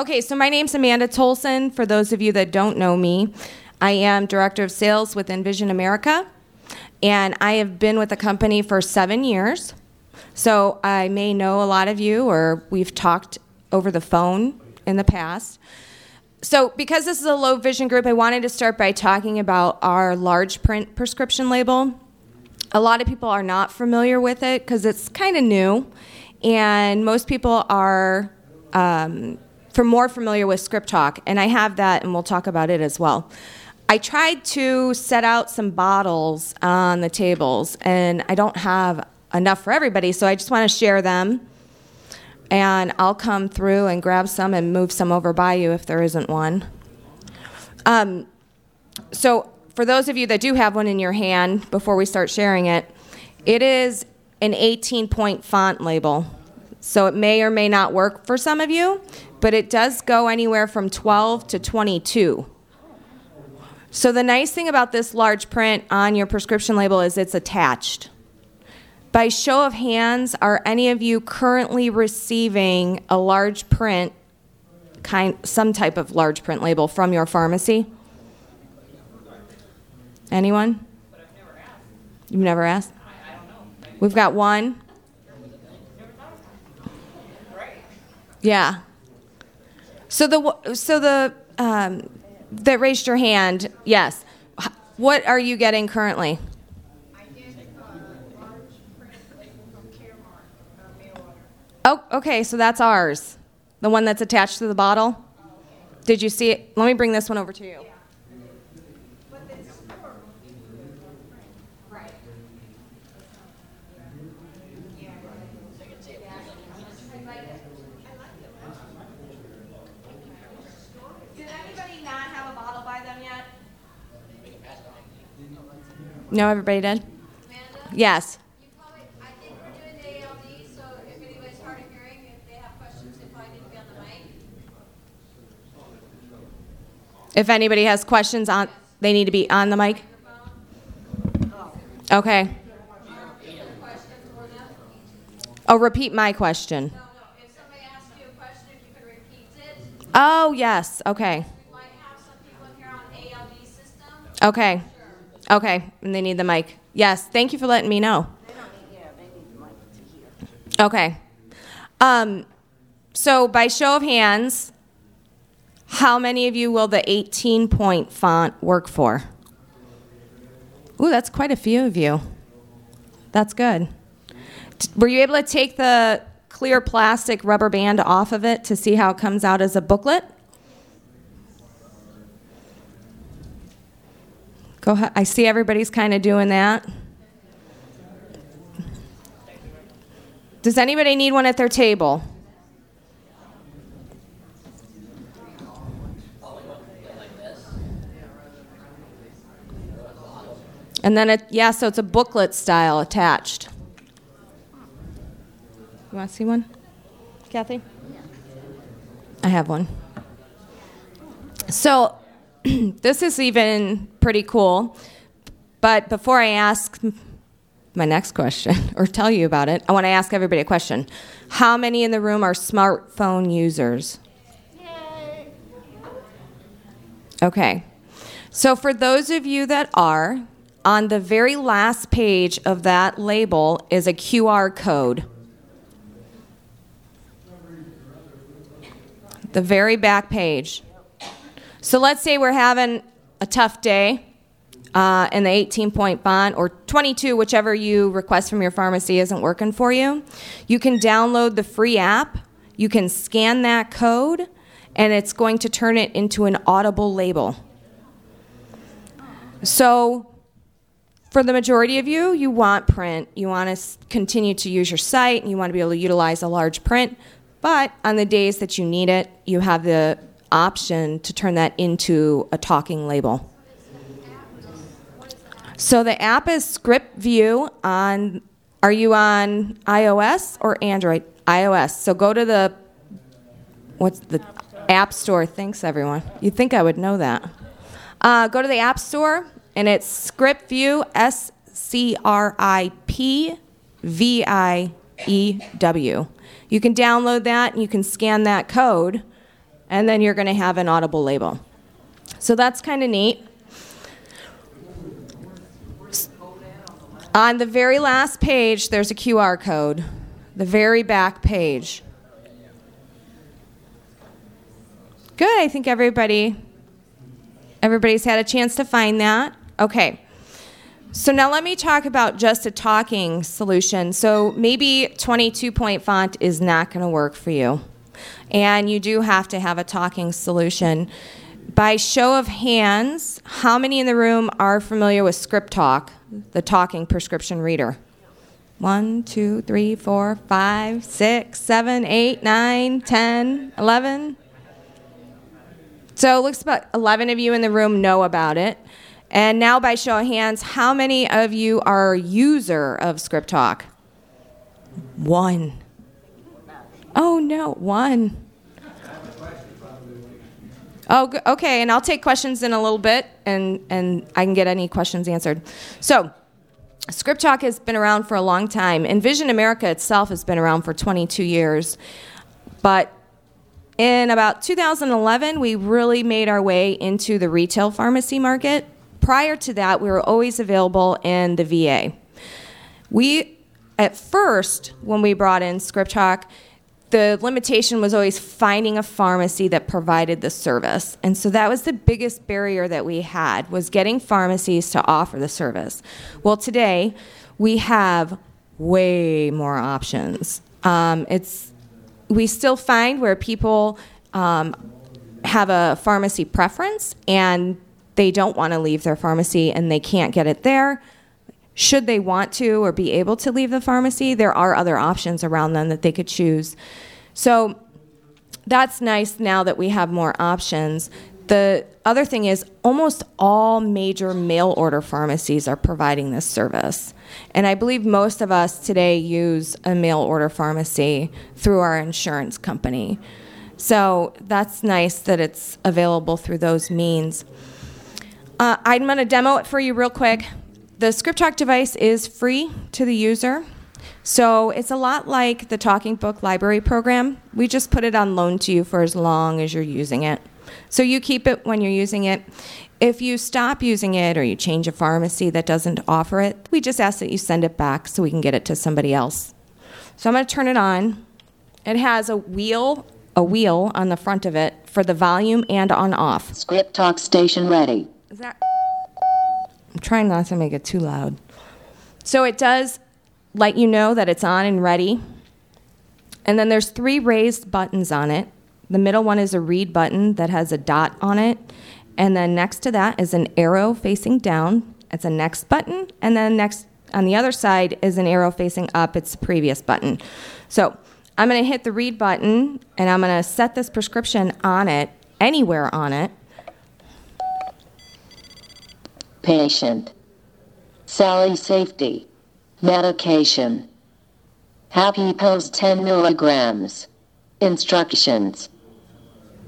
Okay, so my name's Amanda Tolson. For those of you that don't know me, I am Director of Sales with Envision America, and I have been with the company for seven years. So I may know a lot of you, or we've talked over the phone in the past. So, because this is a low vision group, I wanted to start by talking about our large print prescription label. A lot of people are not familiar with it because it's kind of new, and most people are um, for more familiar with ScripTalk, and I have that, and we'll talk about it as well. I tried to set out some bottles on the tables, and I don't have enough for everybody, so I just want to share them and I'll come through and grab some and move some over by you if there isn't one. Um, so, for those of you that do have one in your hand, before we start sharing it, it is an 18 point font label. So, it may or may not work for some of you, but it does go anywhere from 12 to 22. So, the nice thing about this large print on your prescription label is it's attached. By show of hands, are any of you currently receiving a large print, kind, some type of large print label from your pharmacy? Anyone? You've never asked? We've got one. Yeah. So the so the um, that raised your hand. Yes. What are you getting currently? I get uh large print from CARMAR. Oh, okay, so that's ours. The one that's attached to the bottle? Did you see it? Let me bring this one over to you. Did anybody not have a bottle by them yet? No, everybody did? Yes. Probably, I think we're doing the ALD, so if anybody's hard of hearing, if they have questions, they probably need to be on the mic. If anybody has questions on, they need to be on the mic. Oh. Okay. Oh, repeat my question. No, no, if somebody asks you a question, if you could repeat it, Oh, yes. Okay. we might have some people in here on ALD system. Okay. Okay. And they need the mic. Yes. Thank you for letting me know. Okay. Um, so, by show of hands, how many of you will the 18 point font work for? Ooh, that's quite a few of you. That's good. Were you able to take the clear plastic rubber band off of it to see how it comes out as a booklet? Go ahead. I see everybody's kind of doing that. Does anybody need one at their table? And then it, yeah, so it's a booklet style attached. You want to see one? Kathy? I have one. So, this is even pretty cool. But before I ask my next question or tell you about it, I want to ask everybody a question. How many in the room are smartphone users? Okay. So, for those of you that are, on the very last page of that label is a QR code. The very back page. So let's say we're having a tough day uh, and the 18 point font or 22, whichever you request from your pharmacy, isn't working for you. You can download the free app, you can scan that code, and it's going to turn it into an audible label. So, for the majority of you, you want print. You want to continue to use your site, and you want to be able to utilize a large print. But on the days that you need it, you have the option to turn that into a talking label. So the app is ScripView on. Are you on iOS or Android? iOS. So go to the what's the App Store. Thanks, everyone. You'd think I would know that. Uh, go to the App Store, and it's ScripView. S C R I P V I E W. You can download that, and you can scan that code, and then you're going to have an audible label. So that's kind of neat. On the very last page, there's a QR code, the very back page. Good. I think everybody everybody's had a chance to find that. Okay. So now let me talk about just a talking solution. So maybe 22 point font is not going to work for you. And you do have to have a talking solution. By show of hands, how many in the room are familiar with ScripTalk, the talking prescription reader? One, two, three, four, five, six, seven, eight, nine, ten, eleven. So it looks about 11 of you in the room know about it. And now, by show of hands, how many of you are a user of ScripTalk? One. Oh, no, one. Oh, okay, and I'll take questions in a little bit, and, and I can get any questions answered. So, ScripTalk has been around for a long time. Envision America itself has been around for 22 years, but in about 2011, we really made our way into the retail pharmacy market. Prior to that, we were always available in the VA. We, at first, when we brought in ScripTalk, the limitation was always finding a pharmacy that provided the service. And so that was the biggest barrier that we had was getting pharmacies to offer the service. Well today we have way more options. Um, it's we still find where people um, have a pharmacy preference and they don't want to leave their pharmacy and they can't get it there. Should they want to or be able to leave the pharmacy, there are other options around them that they could choose. So that's nice now that we have more options. The other thing is, almost all major mail order pharmacies are providing this service. And I believe most of us today use a mail order pharmacy through our insurance company. So that's nice that it's available through those means. Uh, I'm going to demo it for you real quick. The ScripTalk device is free to the user. So it's a lot like the Talking Book Library program. We just put it on loan to you for as long as you're using it. So you keep it when you're using it. If you stop using it or you change a pharmacy that doesn't offer it, we just ask that you send it back so we can get it to somebody else. So I'm going to turn it on. It has a wheel, a wheel on the front of it for the volume and on off. ScripTalk station ready. Is that I'm trying not to make it too loud. So it does let you know that it's on and ready. And then there's three raised buttons on it. The middle one is a read button that has a dot on it. And then next to that is an arrow facing down. It's a next button. And then next on the other side is an arrow facing up. It's previous button. So I'm going to hit the read button and I'm going to set this prescription on it, anywhere on it. Patient. Sally safety. Medication. Happy Pills 10 milligrams. Instructions.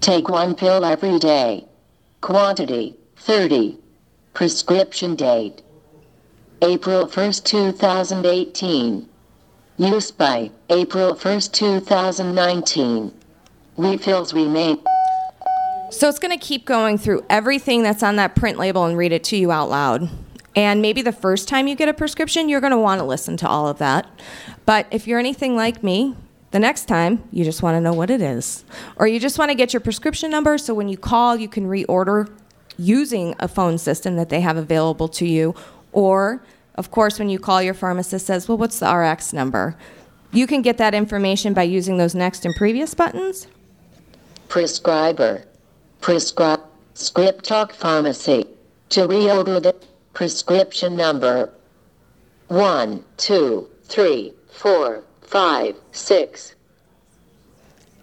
Take one pill every day. Quantity 30. Prescription date April 1st, 2018. Use by April 1st, 2019. Refills remain. So it's going to keep going through everything that's on that print label and read it to you out loud. And maybe the first time you get a prescription, you're going to want to listen to all of that. But if you're anything like me, the next time you just want to know what it is. Or you just want to get your prescription number so when you call, you can reorder using a phone system that they have available to you. Or, of course, when you call your pharmacist says, "Well, what's the RX number?" You can get that information by using those next and previous buttons. Prescriber. Prescribe. ScripTalk Pharmacy. To reorder the prescription number. One, two, three, four, five, six.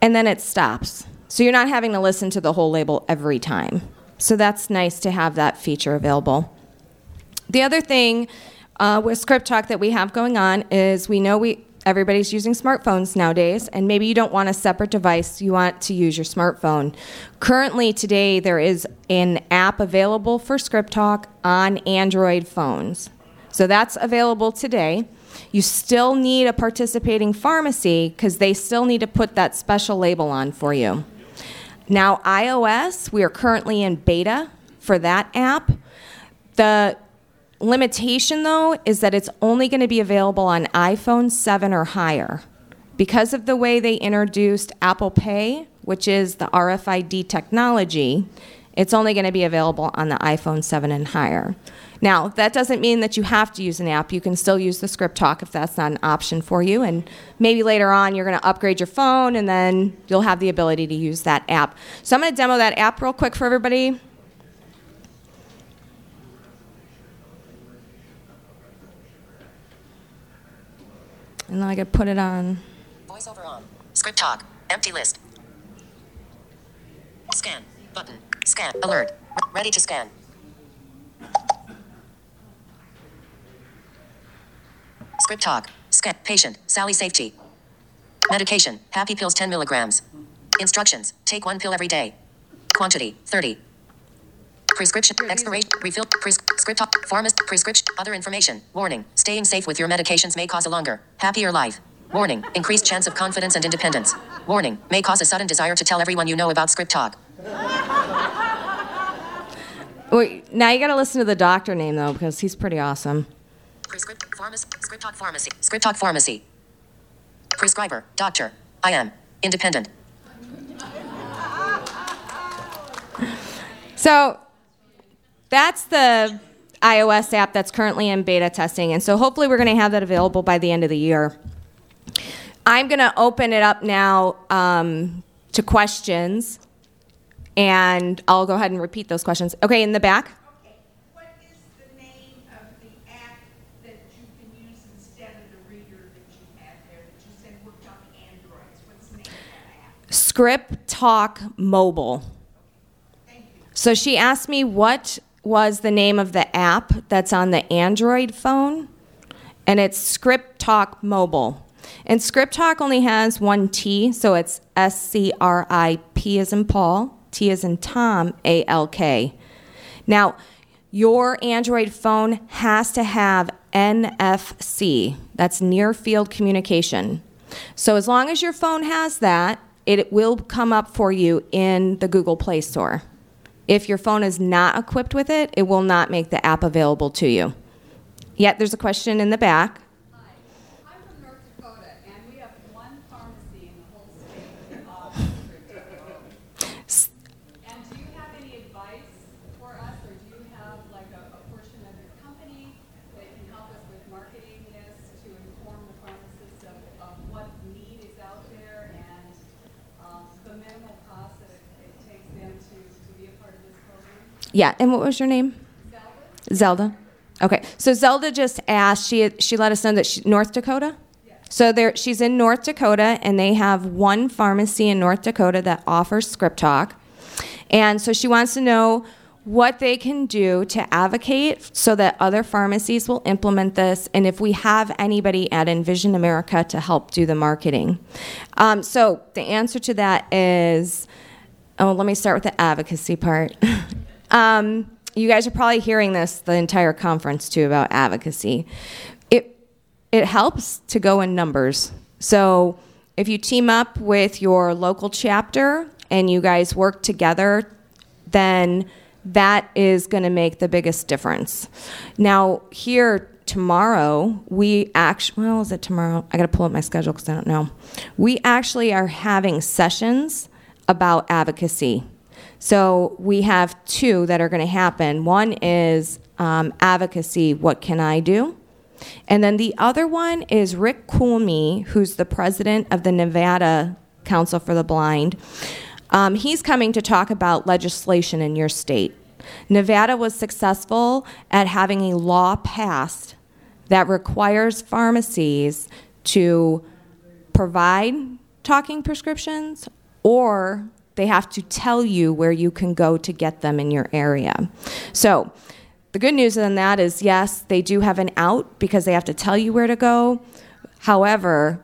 and then it stops. So you're not having to listen to the whole label every time. So that's nice to have that feature available. The other thing uh, with ScripTalk that we have going on is we know we everybody's using smartphones nowadays, and maybe you don't want a separate device. You want to use your smartphone. Currently, today there is an app available for ScripTalk on Android phones. So that's available today. You still need a participating pharmacy because they still need to put that special label on for you. Now, iOS, we are currently in beta for that app. The limitation, though, is that it's only going to be available on iPhone 7 or higher. Because of the way they introduced Apple Pay, which is the RFID technology, it's only going to be available on the iPhone 7 and higher. Now, that doesn't mean that you have to use an app. You can still use the ScripTalk if that's not an option for you. And maybe later on, you're going to upgrade your phone and then you'll have the ability to use that app. So I'm going to demo that app real quick for everybody. And then I could put it on. Voiceover on. ScripTalk. Empty list. Scan. Button. Scan. Alert. Ready to scan. ScripTalk. Scan. Patient. Sally Safety. Medication. Happy pills 10 milligrams. Instructions. Take one pill every day. Quantity 30. Prescription. Expiration. Refill. Pres- ScripTalk. Pharmacist. Prescription. Other information. Warning. Staying safe with your medications may cause a longer, happier life. Warning. Increased chance of confidence and independence. Warning. May cause a sudden desire to tell everyone you know about ScripTalk. Wait, now you got to listen to the doctor name though, because he's pretty awesome. Prescript. Pharmacy. ScripTalk pharmacy. ScripTalk pharmacy. Prescriber. Doctor. I am. Independent. So that's the iOS app that's currently in beta testing. And so hopefully we're going to have that available by the end of the year. I'm going to open it up now um, to questions. And I'll go ahead and repeat those questions. Okay, in the back. Okay, what is the name of the app that you can use instead of the reader that you have there that you said worked on Androids? What's the name of that app? ScripTalk Mobile. Thank you. So she asked me what was the name of the app that's on the Android phone, and it's ScripTalk Mobile. And ScripTalk only has one T, so it's S C R I P as in Paul, T as in Tom, A L K. Now, your Android phone has to have NFC, that's near field communication. So, as long as your phone has that, it will come up for you in the Google Play Store. If your phone is not equipped with it, it will not make the app available to you. Yet, there's a question in the back. Hi, I'm from North Dakota, and we have one pharmacy in the whole state of Script. And do you have any advice for us, or do you have like a, a portion of your company that can help us with marketing this to inform the pharmacists of, of what need is out there and um, the minimal cost that it, it takes them to, to be a part of this program? Yeah, and what was your name? Zelda. Zelda. Okay, so Zelda just asked. She she let us know that she, North Dakota. So there, she's in North Dakota, and they have one pharmacy in North Dakota that offers ScripTalk, and so she wants to know what they can do to advocate so that other pharmacies will implement this, and if we have anybody at Envision America to help do the marketing. Um, so the answer to that is, oh, let me start with the advocacy part. um, you guys are probably hearing this the entire conference too about advocacy. It it helps to go in numbers. So if you team up with your local chapter and you guys work together, then that is going to make the biggest difference. Now here tomorrow we actually well is it tomorrow i got to pull up my schedule because i don't know we actually are having sessions about advocacy so we have two that are going to happen. One is um, advocacy. What can I do? And then the other one is Rick Kuhlmey, who's the president of the Nevada Council for the Blind. Um, he's coming to talk about legislation in your state. Nevada was successful at having a law passed that requires pharmacies to provide talking prescriptions or they have to tell you where you can go to get them in your area. So, the good news on that is yes, they do have an out because they have to tell you where to go. However,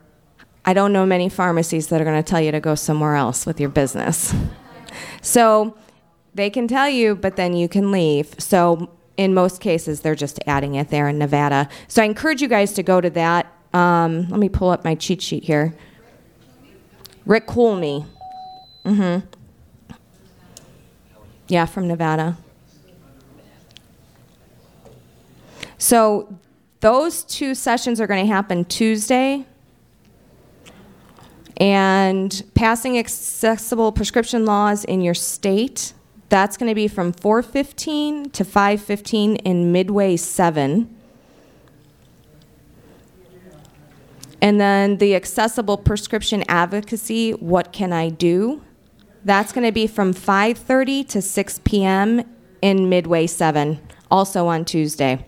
I don't know many pharmacies that are going to tell you to go somewhere else with your business. So, they can tell you, but then you can leave. So, in most cases, they're just adding it there in Nevada. So, I encourage you guys to go to that. Um, let me pull up my cheat sheet here. Rick Kuhlmey. Yeah, from Nevada. So those two sessions are going to happen Tuesday. And passing accessible prescription laws in your state, that's going to be from 4:15 to 5:15 in Midway 7. And then the accessible prescription advocacy, what can I do? That's going to be from 5:30 to 6 p.m. in Midway 7, also on Tuesday.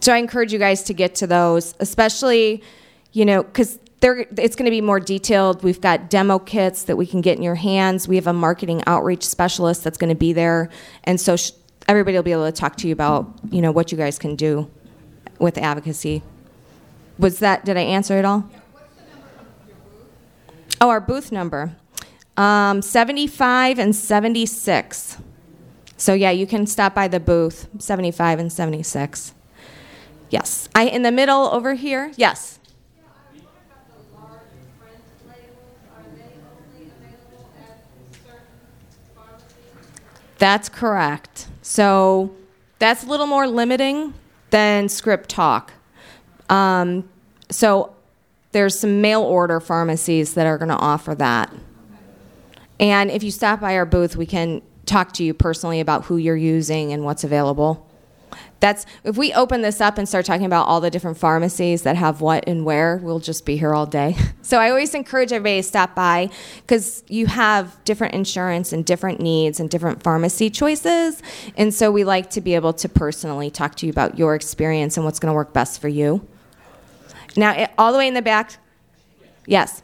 So I encourage you guys to get to those, especially, you know, because it's going to be more detailed. We've got demo kits that we can get in your hands. We have a marketing outreach specialist that's going to be there, and so sh- everybody will be able to talk to you about, you know, what you guys can do with advocacy. Was that? Did I answer it all? Oh, our booth number, um, 75 and 76. So yeah, you can stop by the booth, 75 and 76. Yes. I in the middle over here. Yes. That's correct. So that's a little more limiting than ScripTalk. Um, so there's some mail order pharmacies that are going to offer that. And if you stop by our booth, we can talk to you personally about who you're using and what's available. That's if we open this up and start talking about all the different pharmacies that have what and where, we'll just be here all day. So I always encourage everybody to stop by because you have different insurance and different needs and different pharmacy choices. And so we like to be able to personally talk to you about your experience and what's going to work best for you. Now, it, all the way in the back. Yes.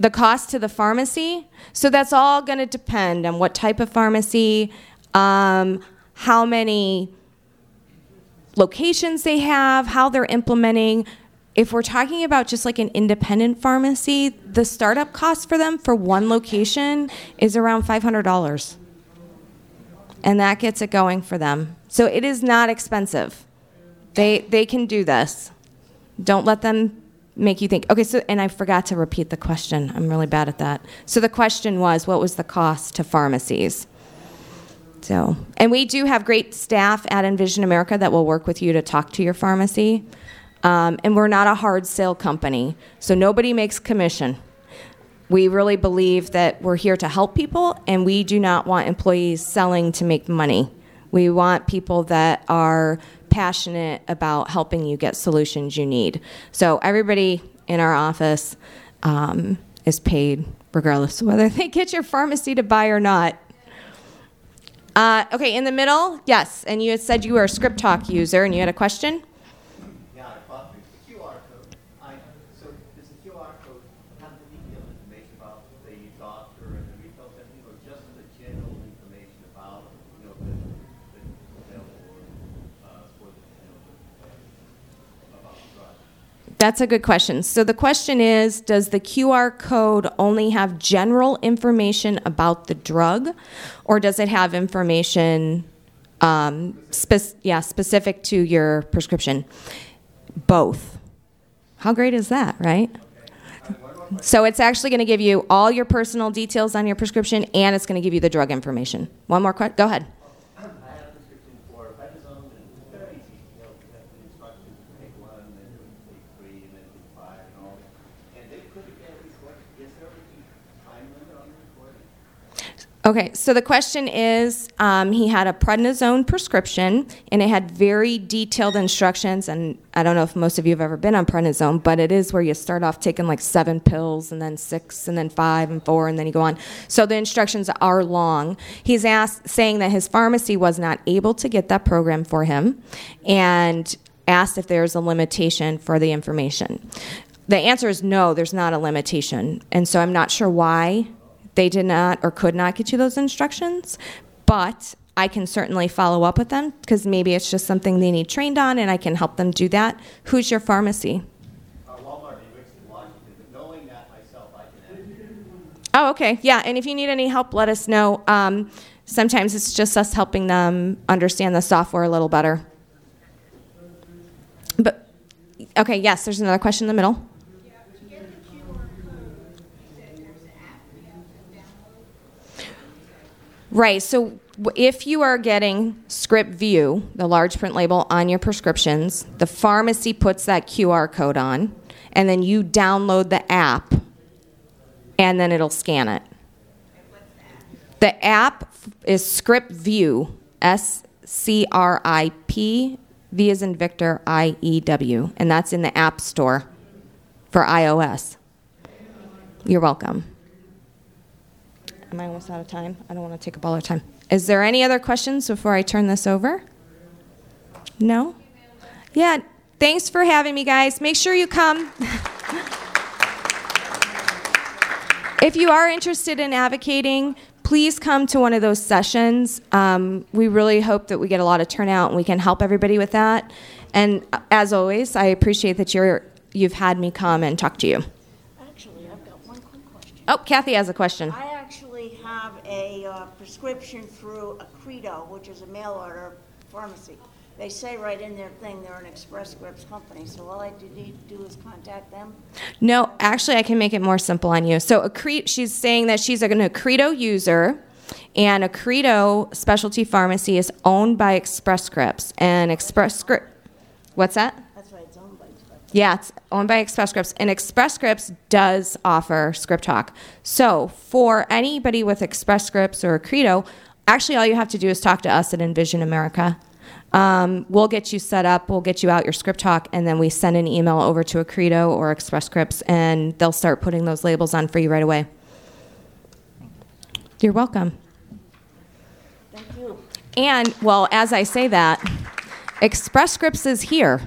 the cost to the pharmacy. So that's all going to depend on what type of pharmacy, um, how many locations they have, how they're implementing. If we're talking about just like an independent pharmacy, the startup cost for them for one location is around $500. And that gets it going for them. So it is not expensive. They, they can do this. Don't let them make you think. Okay, so and I forgot to repeat the question. I'm really bad at that. So the question was, what was the cost to pharmacies? So, and we do have great staff at Envision America that will work with you to talk to your pharmacy. Um, and we're not a hard sale company, so nobody makes commission. We really believe that we're here to help people, and we do not want employees selling to make money. We want people that are passionate about helping you get solutions you need. So everybody in our office um, is paid regardless of whether they get your pharmacy to buy or not. Uh, okay, in the middle, yes. And you had said you were a ScripTalk user and you had a question? Yeah, I thought the QR code. I, so does the QR code have the detailed information about the doctor and the retail setting, or just the general information about, you know, the, the available uh, for the, you know, the, about the drug? That's a good question. So the question is Does the QR code only have general information about the drug, or does it have information um, spec- yeah, specific to your prescription? Both. How great is that, right? So it's actually going to give you all your personal details on your prescription and it's going to give you the drug information. One more question. Go ahead. I have a prescription for prednisone, and it's very easy, you know, you have the instructions to take one, and then take three, and then take five, and all that. And they could get at least what, is there a time limit on the recording? Okay, so the question is um, he had a prednisone prescription and it had very detailed instructions. And I don't know if most of you have ever been on prednisone, but it is where you start off taking like seven pills and then six and then five and four and then you go on. So the instructions are long. He's asked, saying that his pharmacy was not able to get that program for him and asked if there's a limitation for the information. The answer is no, there's not a limitation. And so I'm not sure why they did not or could not get you those instructions, but I can certainly follow up with them because maybe it's just something they need trained on and I can help them do that. Who's your pharmacy? Uh, Walmart in Richmond, Washington, knowing that myself, I can. Oh, okay. Yeah, and if you need any help, let us know. Um, sometimes it's just us helping them understand the software a little better. But, okay, yes, there's another question in the middle. Yeah, to get the QR code, Right. So if you are getting ScripView, the large print label on your prescriptions, the pharmacy puts that QR code on, and then you download the app, and then it'll scan it. The app is ScripView, S C R I P, V is in Victor, I E W, and that's in the App Store for iOS. You're welcome. Am I almost out of time? I don't want to take up all our time. Is there any other questions before I turn this over? No? Yeah, thanks for having me, guys. Make sure you come. if you are interested in advocating, please come to one of those sessions. Um, we really hope that we get a lot of turnout and we can help everybody with that. And uh, as always, I appreciate that you're, you've had me come and talk to you. Actually, I've got one quick question. Oh, Kathy has a question. I a uh, prescription through a Credo, which is a mail order pharmacy. They say right in their thing they're an Express Scripts company, so all I need to do is contact them. No, actually, I can make it more simple on you. So, Accre- she's saying that she's an Credo user, and Accredo Specialty Pharmacy is owned by Express Scripts. And Express Script, what's that? That's why it's owned by Express. Yeah, it's owned by Express Scripts, and Express Scripts does offer ScripTalk. So, for anybody with Express Scripts or Credo, actually, all you have to do is talk to us at Envision America. Um, we'll get you set up, we'll get you out your ScripTalk, and then we send an email over to Accredo or Express Scripts, and they'll start putting those labels on for you right away. You're welcome. Thank you. And, well, as I say that, Express Scripts is here.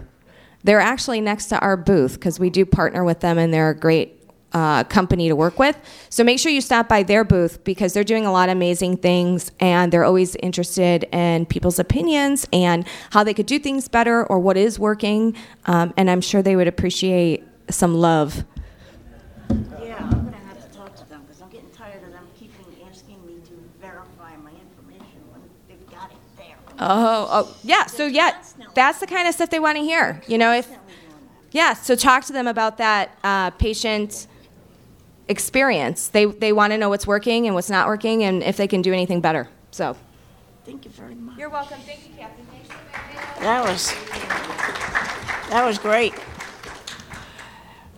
They're actually next to our booth because we do partner with them and they're a great uh, company to work with. So make sure you stop by their booth because they're doing a lot of amazing things and they're always interested in people's opinions and how they could do things better or what is working. Um, and I'm sure they would appreciate some love. Yeah, I'm gonna have to talk to them, because I'm getting tired of them keeping asking me to verify my information when they've got it there. Oh, oh, yeah. So yeah, that's the kind of stuff they want to hear. You know, if yeah, so talk to them about that uh, patient experience. They they want to know what's working and what's not working, and if they can do anything better. So Thank you very much. you're welcome. Thank you, Captain. That was, that was great.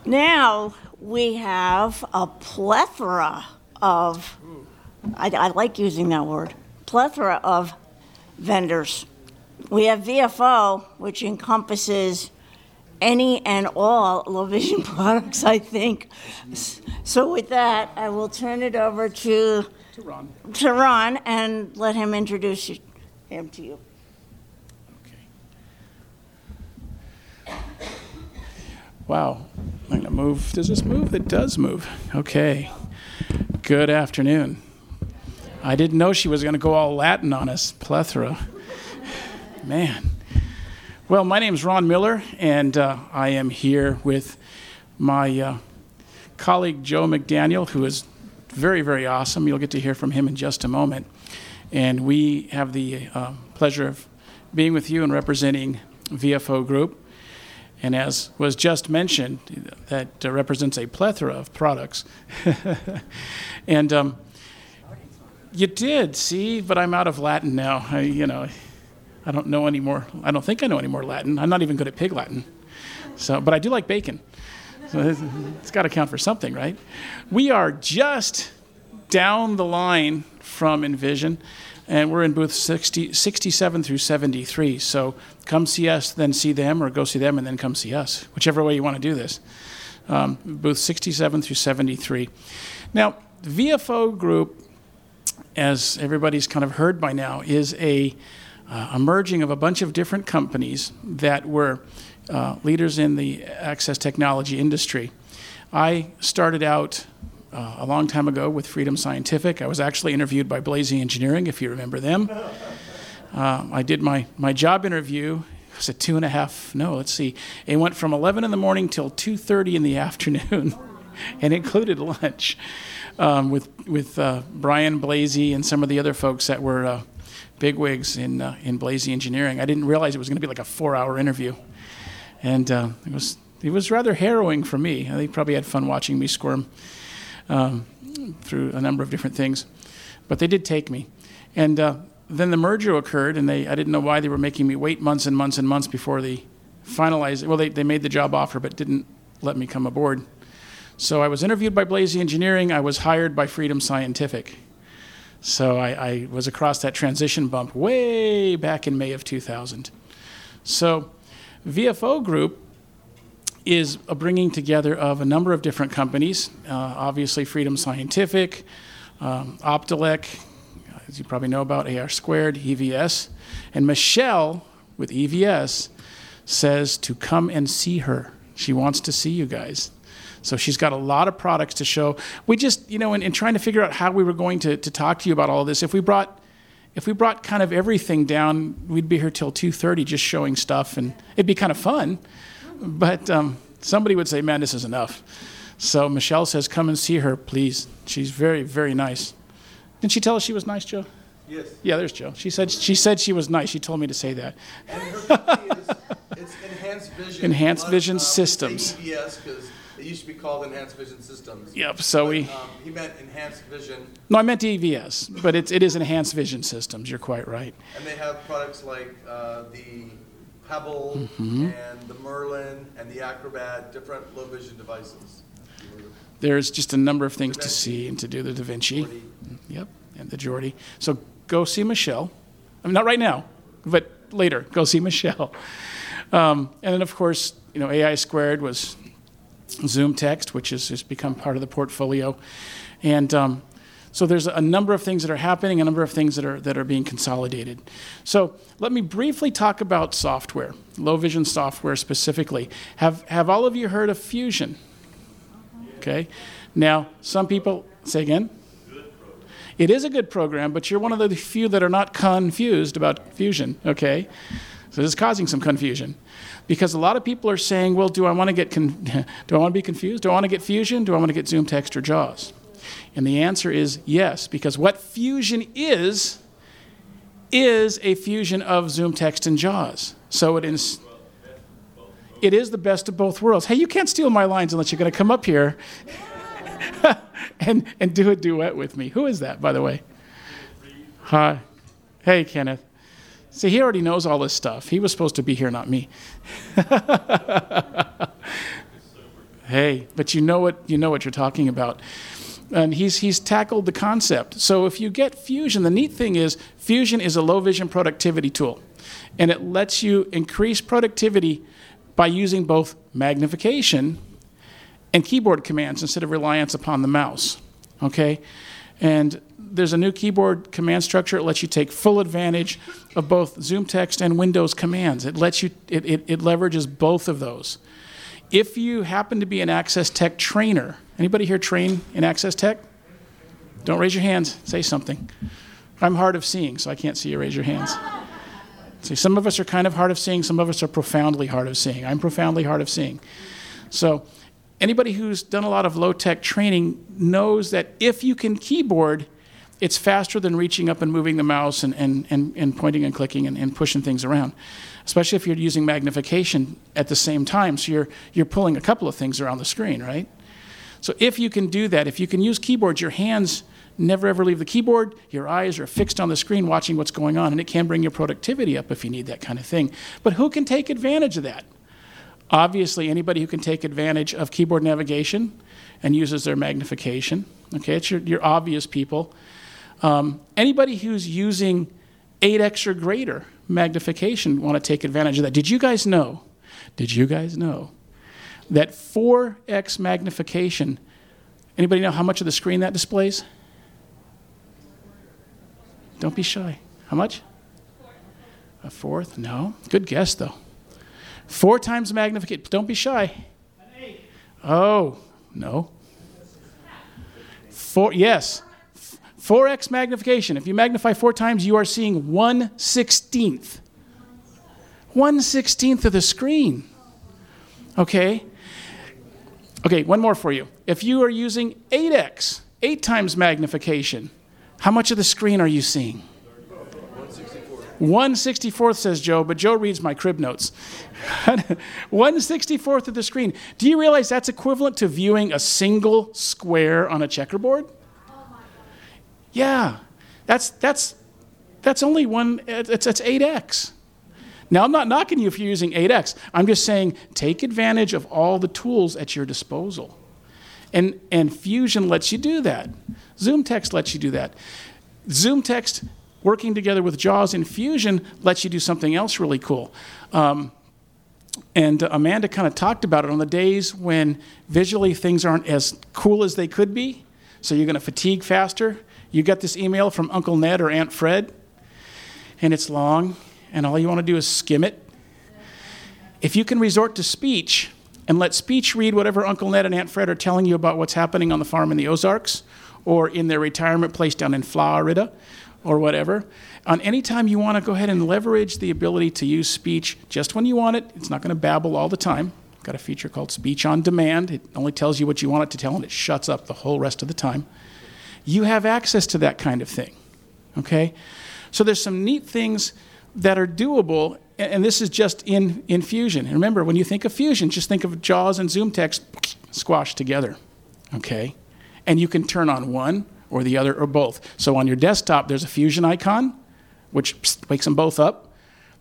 Now, we have a plethora of, I, I like using that word, plethora of vendors. We have VFO, which encompasses any and all low vision products, I think. So with that, I will turn it over to, to Ron and let him introduce you- him to you. Okay. Wow. I'm going to move. Does this move? It does move. Okay. Good afternoon. I didn't know she was going to go all Latin on us. Plethora. Man. Well, my name is Ron Miller, and uh, I am here with my uh, colleague Joe McDaniel, who is very, very awesome. You'll get to hear from him in just a moment. And we have the uh, pleasure of being with you and representing VFO Group. And as was just mentioned, that uh, represents a plethora of products. and um, you did, see, but I'm out of Latin now. I, you know, I don't know any more. I don't think I know any more Latin. I'm not even good at pig Latin. So, but I do like bacon. So it's, it's got to count for something, right? We are just down the line from Envision, and we're in booth 60, 67 through 73. So come see us, then see them, or go see them and then come see us, whichever way you want to do this. Um, booth 67 through 73. Now, VFO Group, as everybody's kind of heard by now, is a uh, a merging of a bunch of different companies that were uh, leaders in the access technology industry. I started out uh, a long time ago with Freedom Scientific. I was actually interviewed by Blazie Engineering, if you remember them. Uh, I did my, my job interview. It was a two and a half. No, let's see. It went from 11 in the morning till 2:30 in the afternoon, and included lunch um, with with uh, Brian Blazie and some of the other folks that were uh, bigwigs in uh, in Blazie Engineering. I didn't realize it was going to be like a four-hour interview, and uh, it was it was rather harrowing for me. They probably had fun watching me squirm um, through a number of different things, but they did take me. And uh, then the merger occurred, and they, I didn't know why they were making me wait months and months and months before they finalized. Well, they, they made the job offer, but didn't let me come aboard. So I was interviewed by Blazie Engineering. I was hired by Freedom Scientific. So I, I was across that transition bump way back in May of 2000. So VFO Group is a bringing together of a number of different companies. Uh, obviously, Freedom Scientific, um, Optelec, as you probably know about, AI Squared, EVS. And Michelle with EVS says to come and see her. She wants to see you guys. So she's got a lot of products to show. We just, you know, in, in trying to figure out how we were going to, to talk to you about all of this, if we brought if we brought kind of everything down, we'd be here till 2:30 just showing stuff, and it'd be kind of fun. But um, somebody would say, "Man, this is enough." So Michelle says, "Come and see her, please." She's very, very nice. Didn't she tell us she was nice, Joe? Yes. Yeah, there's Joe. She said she said she was nice. She told me to say that. And her company is, it's Enhanced Vision. Enhanced Vision uh, Systems. EVS because it used to be called Enhanced Vision Systems. Yep. So But, we. um, he meant Enhanced Vision, No, I meant EVS, but it's, it is Enhanced Vision Systems. You're quite right. and they have products like uh, the Pebble Mm-hmm. and the Merlin and the Acrobat, different low vision devices. There's just a number of things to see and to do. The Da Vinci. Yep, and the Jordy. So go see Michelle. I mean, not right now, but later. Go see Michelle. Um, and then, of course, you know, AI squared was ZoomText, which has, has become part of the portfolio. And um, so there's a number of things that are happening, a number of things that are, that are being consolidated. So let me briefly talk about software, low vision software specifically. Have, have all of you heard of Fusion? Okay. Now, some people say again. It is a good program, but you're one of the few that are not confused about Fusion. Okay. So this is causing some confusion because a lot of people are saying, "Well, do I want to get con- do I want to be confused? Do I want to get Fusion? Do I want to get ZoomText or JAWS?" And the answer is yes, because what Fusion is is a fusion of ZoomText and JAWS. So it is it is the best of both worlds. Hey, you can't steal my lines unless you're going to come up here and, and do a duet with me. Who is that, by the way? Hi. Hey, Kenneth. See, he already knows all this stuff. He was supposed to be here, not me. hey, but you know what you know what you're talking about. And he's he's tackled the concept. So if you get Fusion, the neat thing is Fusion is a low vision productivity tool. And it lets you increase productivity by using both magnification and keyboard commands instead of reliance upon the mouse. Okay? And there's a new keyboard command structure. It lets you take full advantage of both ZoomText and Windows commands. It lets you it, it, it leverages both of those. If you happen to be an Access Tech trainer, anybody here train in Access Tech? Don't raise your hands. Say something. I'm hard of seeing, so I can't see you raise your hands. See, some of us are kind of hard of seeing, some of us are profoundly hard of seeing. I'm profoundly hard of seeing. So, anybody who's done a lot of low tech training knows that if you can keyboard, it's faster than reaching up and moving the mouse and, and, and, and pointing and clicking and, and pushing things around, especially if you're using magnification at the same time. So, you're, you're pulling a couple of things around the screen, right? So, if you can do that, if you can use keyboards, your hands never ever leave the keyboard. Your eyes are fixed on the screen watching what's going on, and it can bring your productivity up if you need that kind of thing. But who can take advantage of that? Obviously, anybody who can take advantage of keyboard navigation and uses their magnification. Okay, it's your, your obvious people. Um, anybody who's using 8x or greater magnification want to take advantage of that. Did you guys know? Did you guys know that 4x magnification? Anybody know how much of the screen that displays? Don't be shy. How much? A fourth? No. Good guess, though. Four times magnification. Don't be shy. Oh, no. Four, yes. 4x magnification. If you magnify four times, you are seeing 1 16th. 1 16th of the screen. Okay? Okay, one more for you. If you are using 8x, 8 times magnification, how much of the screen are you seeing? 164th says Joe, but Joe reads my crib notes. 164th of the screen. Do you realize that's equivalent to viewing a single square on a checkerboard? Yeah. That's that's That's only one, it's, it's 8x. Now, I'm not knocking you if you're using 8x. I'm just saying take advantage of all the tools at your disposal. And, and Fusion lets you do that. ZoomText lets you do that. ZoomText working together with JAWS and Fusion lets you do something else really cool. Um, and Amanda kind of talked about it on the days when visually things aren't as cool as they could be. So you're going to fatigue faster. You get this email from Uncle Ned or Aunt Fred, and it's long, and all you want to do is skim it. If you can resort to speech and let speech read whatever Uncle Ned and Aunt Fred are telling you about what's happening on the farm in the Ozarks or in their retirement place down in Florida or whatever, on any time you want to go ahead and leverage the ability to use speech just when you want it, it's not going to babble all the time. Got a feature called Speech on Demand. It only tells you what you want it to tell and it shuts up the whole rest of the time. You have access to that kind of thing. Okay? So there's some neat things that are doable, and this is just in, in Fusion. And remember, when you think of Fusion, just think of JAWS and ZoomText squashed together. Okay? And you can turn on one or the other or both. So on your desktop, there's a Fusion icon, which wakes them both up.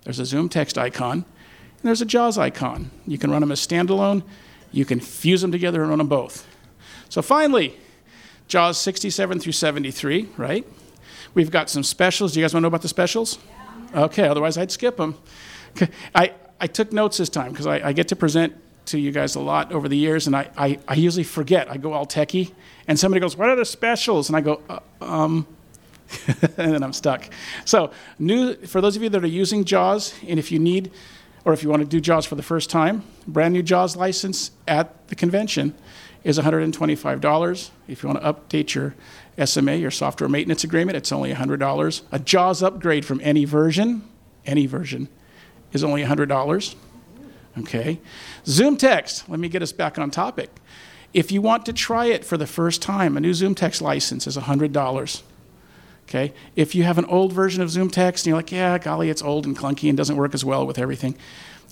There's a ZoomText icon, and there's a JAWS icon. You can run them as standalone. You can fuse them together and run them both. So finally, JAWS 67 through 73, right? We've got some specials. Do you guys want to know about the specials? Okay, otherwise I'd skip them. I, I took notes this time because I, I get to present to you guys a lot over the years, and I, I, I usually forget. I go all techie, and somebody goes, What are the specials? And I go, uh, um, and then I'm stuck. So, new for those of you that are using JAWS, and if you need, or if you want to do JAWS for the first time, brand new JAWS license at the convention is $125. If you want to update your SMA, your software maintenance agreement, it's only $100. A JAWS upgrade from any version, any version, is only $100. Okay. ZoomText, let me get us back on topic. If you want to try it for the first time, a new ZoomText license is $100. Okay? If you have an old version of ZoomText and you're like, yeah, golly, it's old and clunky and doesn't work as well with everything.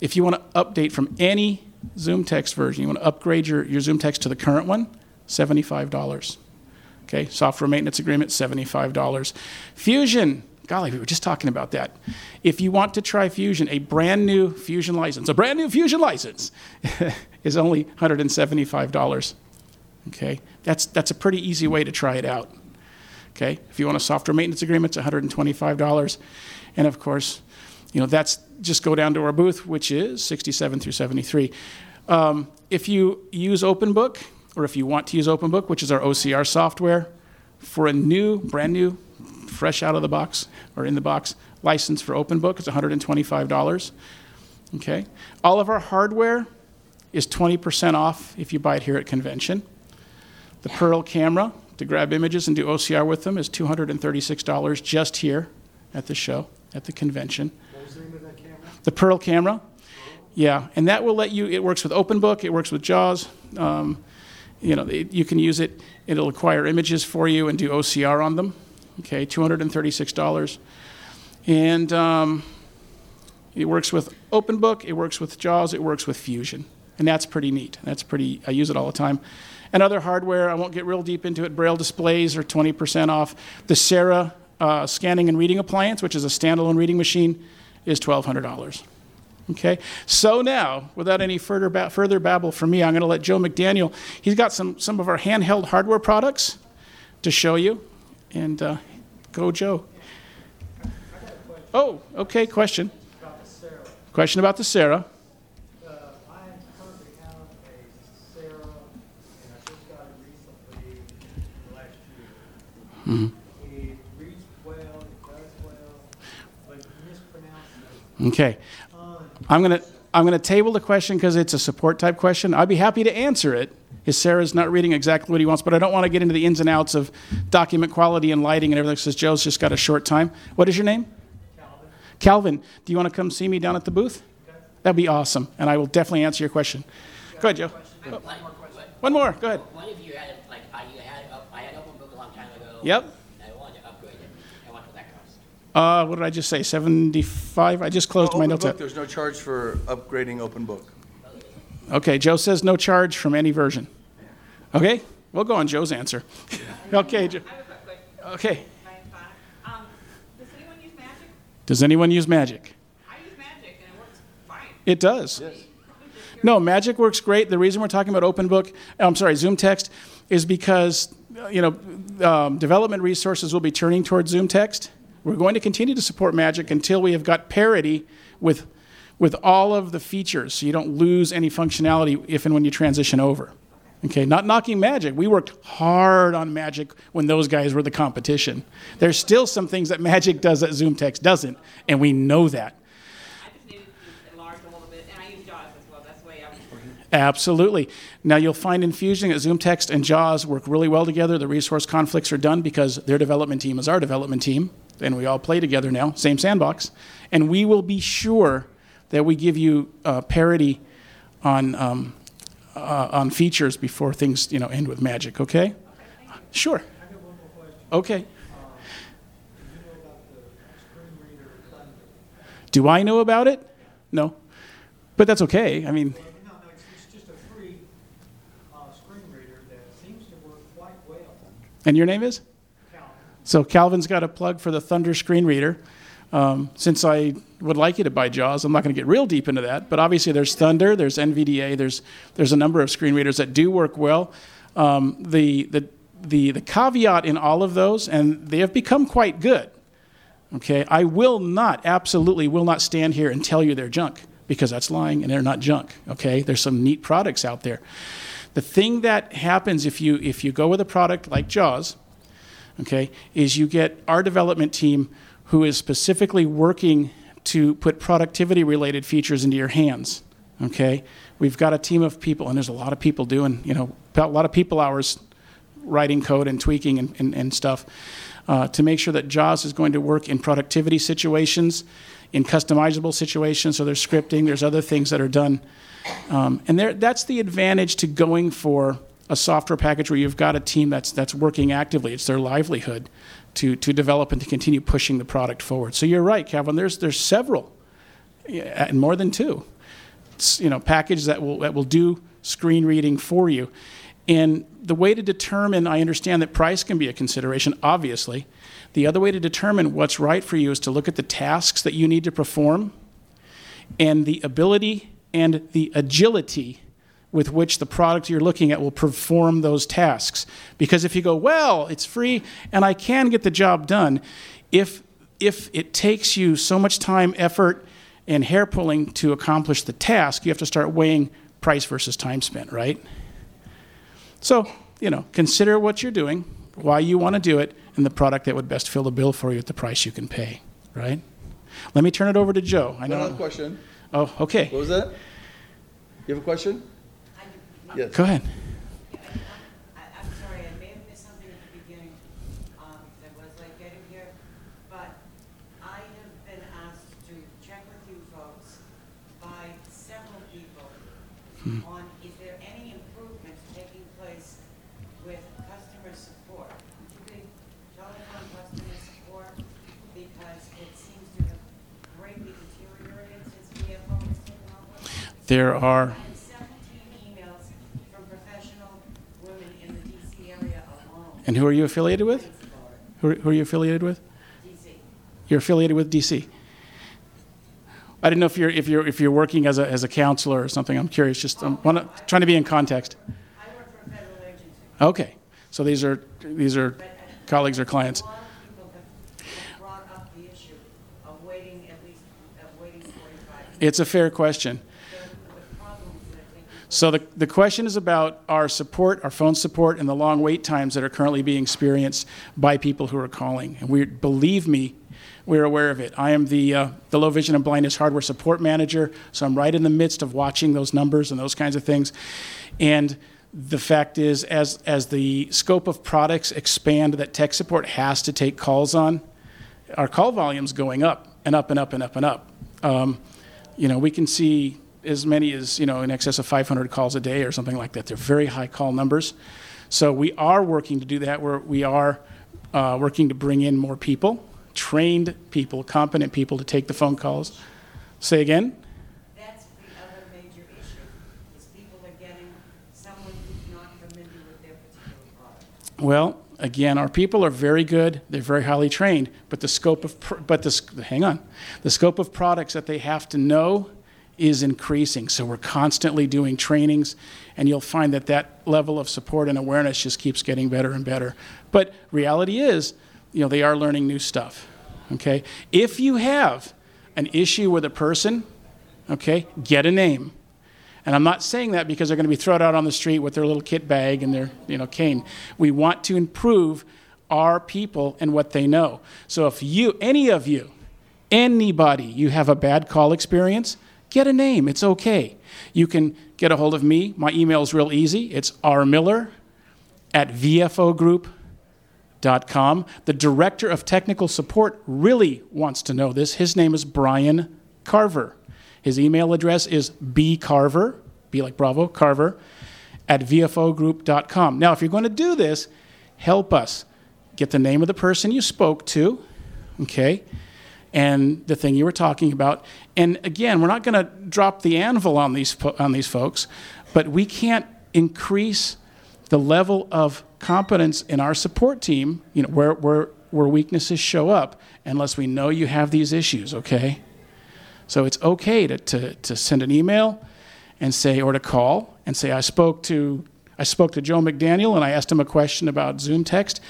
If you want to update from any ZoomText version, you want to upgrade your, your ZoomText to the current one, $75. Okay, software maintenance agreement, $75. Fusion, golly, we were just talking about that. If you want to try Fusion, a brand new Fusion license, a brand new Fusion license is only $175. Okay, that's, that's a pretty easy way to try it out. Okay, if you want a software maintenance agreement, it's $125. And of course, you know, that's just go down to our booth, which is 67 through 73. Um, if you use OpenBook, or if you want to use OpenBook, which is our OCR software, for a new, brand new, fresh out of the box or in the box license for OpenBook, it's $125. Okay, all of our hardware is 20% off if you buy it here at convention. The Pearl camera to grab images and do OCR with them is $236 just here at the show, at the convention. What was the name of that camera? The Pearl camera, yeah, and that will let you. It works with OpenBook. It works with JAWS. Um, you know, it, you can use it. It'll acquire images for you and do OCR on them. Okay, two hundred and thirty-six dollars, and um, it works with OpenBook. It works with JAWS. It works with Fusion, and that's pretty neat. That's pretty. I use it all the time. And other hardware, I won't get real deep into it. Braille displays are twenty percent off. The SARA uh, scanning and reading appliance, which is a standalone reading machine, is twelve hundred dollars. Okay, so now, without any further, ba- further babble from me, I'm going to let Joe McDaniel. He's got some, some of our handheld hardware products to show you. And uh, go, Joe. Oh, okay, question. About. Question about the SARA. Uh, I currently have a SARA, and I just got it recently, last year. Mhm. It reads well, it does well, but you mispronounce it. Okay. I'm going to I'm going to table the question because it's a support type question. I'd be happy to answer it. it. Is SARA's not reading exactly what he wants, but I don't want to get into the ins and outs of document quality and lighting and everything because Joe's just got a short time. What is your name? Calvin. Calvin, do you want to come see me down at the booth? That'd be awesome, and I will definitely answer your question. Go ahead, Joe. Oh, One more. Go ahead. What if you had, like, I you had, I had OpenBook a long time ago? Yep. And I wanted to upgrade it. And what would that cost? Uh, what did I just say? 75? I just closed my Open notes. Book, up. There's no charge for upgrading OpenBook. Okay, Joe says no charge from any version. Okay, we'll go on Joe's answer. okay, Joe. I have a quick question. Okay. Um, does anyone use Mac? Does anyone use Magic? I use Magic and it works fine. It does. Yes. No, Magic works great. The reason we're talking about OpenBook, I'm sorry, ZoomText, is because uh, you know um, development resources will be turning towards ZoomText. We're going to continue to support Magic until we have got parity with with all of the features, so you don't lose any functionality if and when you transition over. Okay, not knocking Magic. We worked hard on Magic when those guys were the competition. There's still some things that Magic does that ZoomText doesn't, and we know that. Absolutely. Now you'll find in Fusion that ZoomText and JAWS work really well together. The resource conflicts are done because their development team is our development team, and we all play together now, same sandbox. And we will be sure that we give you uh, parity on um, uh, on features before things you know end with magic. Okay? Sure. I got one more question. Okay. Do you know about the screen reader Thunder? Do I know about it? No. But that's okay. I mean, Well, no, no, it's, it's just a free, uh, screen reader that seems to work quite well. and your name is? So Calvin's got a plug for the Thunder screen reader. Um, since I would like you to buy JAWS, I'm not going to get real deep into that. But obviously, there's Thunder, there's NVDA, there's there's a number of screen readers that do work well. Um, the the the the caveat in all of those, and they have become quite good. Okay, I will not, absolutely will not stand here and tell you they're junk because that's lying and they're not junk. Okay, there's some neat products out there. The thing that happens if you if you go with a product like JAWS, okay, is you get our development team who is specifically working to put productivity related features into your hands. Okay, we've got a team of people, and there's a lot of people doing, you know, a lot of people hours writing code and tweaking and, and, and stuff uh, to make sure that JAWS is going to work in productivity situations, in customizable situations. So there's scripting, there's other things that are done. Um, and there, that's the advantage to going for a software package where you've got a team that's, that's working actively. It's their livelihood to, to develop and to continue pushing the product forward. So you're right, Calvin. There's, there's several, and more than two, you know, packages that will, that will do screen reading for you. And the way to determine, I understand that price can be a consideration, obviously. The other way to determine what's right for you is to look at the tasks that you need to perform and the ability and the agility with which the product you're looking at will perform those tasks. Because if you go, well, it's free and I can get the job done, if, if it takes you so much time, effort, and hair pulling to accomplish the task, you have to start weighing price versus time spent, right? So, you know, consider what you're doing, why you want to do it, and the product that would best fill the bill for you at the price you can pay, right? Let me turn it over to Joe. I know. question. Oh, okay. What was that? You have a question? Yes. Go ahead. I, I'm sorry, I may have missed something at the beginning, um, was like getting here, but I have been asked to check with you folks by several people on is there any improvements taking place with customer support, particularly telephone customer support, because it seems to have greatly deteriorated since VFO has taken over. There are. I had seventeen emails from professional women in the DC area alone. And who are you affiliated with? Who are, who are you affiliated with? DC. You're affiliated with DC. I didn't know if you're if you're if you're working as a as a counselor or something. I'm curious. Just I'm wanna, trying to be in context. I work for a federal agency, Okay. So these are these are but colleagues or clients. Uh, a lot of people have have brought up the issue of waiting at least, of waiting forty-five minutes. It's a fair question. There are problems that are taking place. So the, the question is about our support, our phone support, and the long wait times that are currently being experienced by people who are calling. And we, believe me, we're aware of it. I am the, uh, the low vision and blindness hardware support manager, so I'm right in the midst of watching those numbers and those kinds of things. And the fact is, as, as the scope of products expand that tech support has to take calls on, our call volume's going up and up and up and up and up. Um, you know, we can see as many as, you know, in excess of 500 calls a day or something like that. They're very high call numbers. So we are working to do that. We're, we are uh, working to bring in more people, trained people, competent people to take the phone calls. Say again? That's the other major issue, is people are getting someone who's not familiar with their particular product. Well, again, our people are very good. They're very highly trained, but the scope of pr- but the sc- hang on, the scope of products that they have to know is increasing. So we're constantly doing trainings, and you'll find that that level of support and awareness just keeps getting better and better. But reality is, you know, they are learning new stuff. Okay, if you have an issue with a person, okay, get a name. And I'm not saying that because they're going to be thrown out on the street with their little kit bag and their you know cane. We want to improve our people and what they know. So if you, any of you, anybody, you have a bad call experience, get a name. It's okay. You can get a hold of me. My email is real easy. It's rmiller at vfogroup.com. The director of technical support really wants to know this. His name is Brian Carver. His email address is bcarver, be like Bravo, Carver, at vfogroup.com. Now, if you're going to do this, help us. Get the name of the person you spoke to, okay, and the thing you were talking about. And again, we're not going to drop the anvil on these, on these folks, but we can't increase the level of competence in our support team, you know, where, where, where weaknesses show up, unless we know you have these issues, okay? So it's okay to, to, to send an email and say, or to call and say, I spoke to, I spoke to Joe McDaniel and I asked him a question about ZoomText,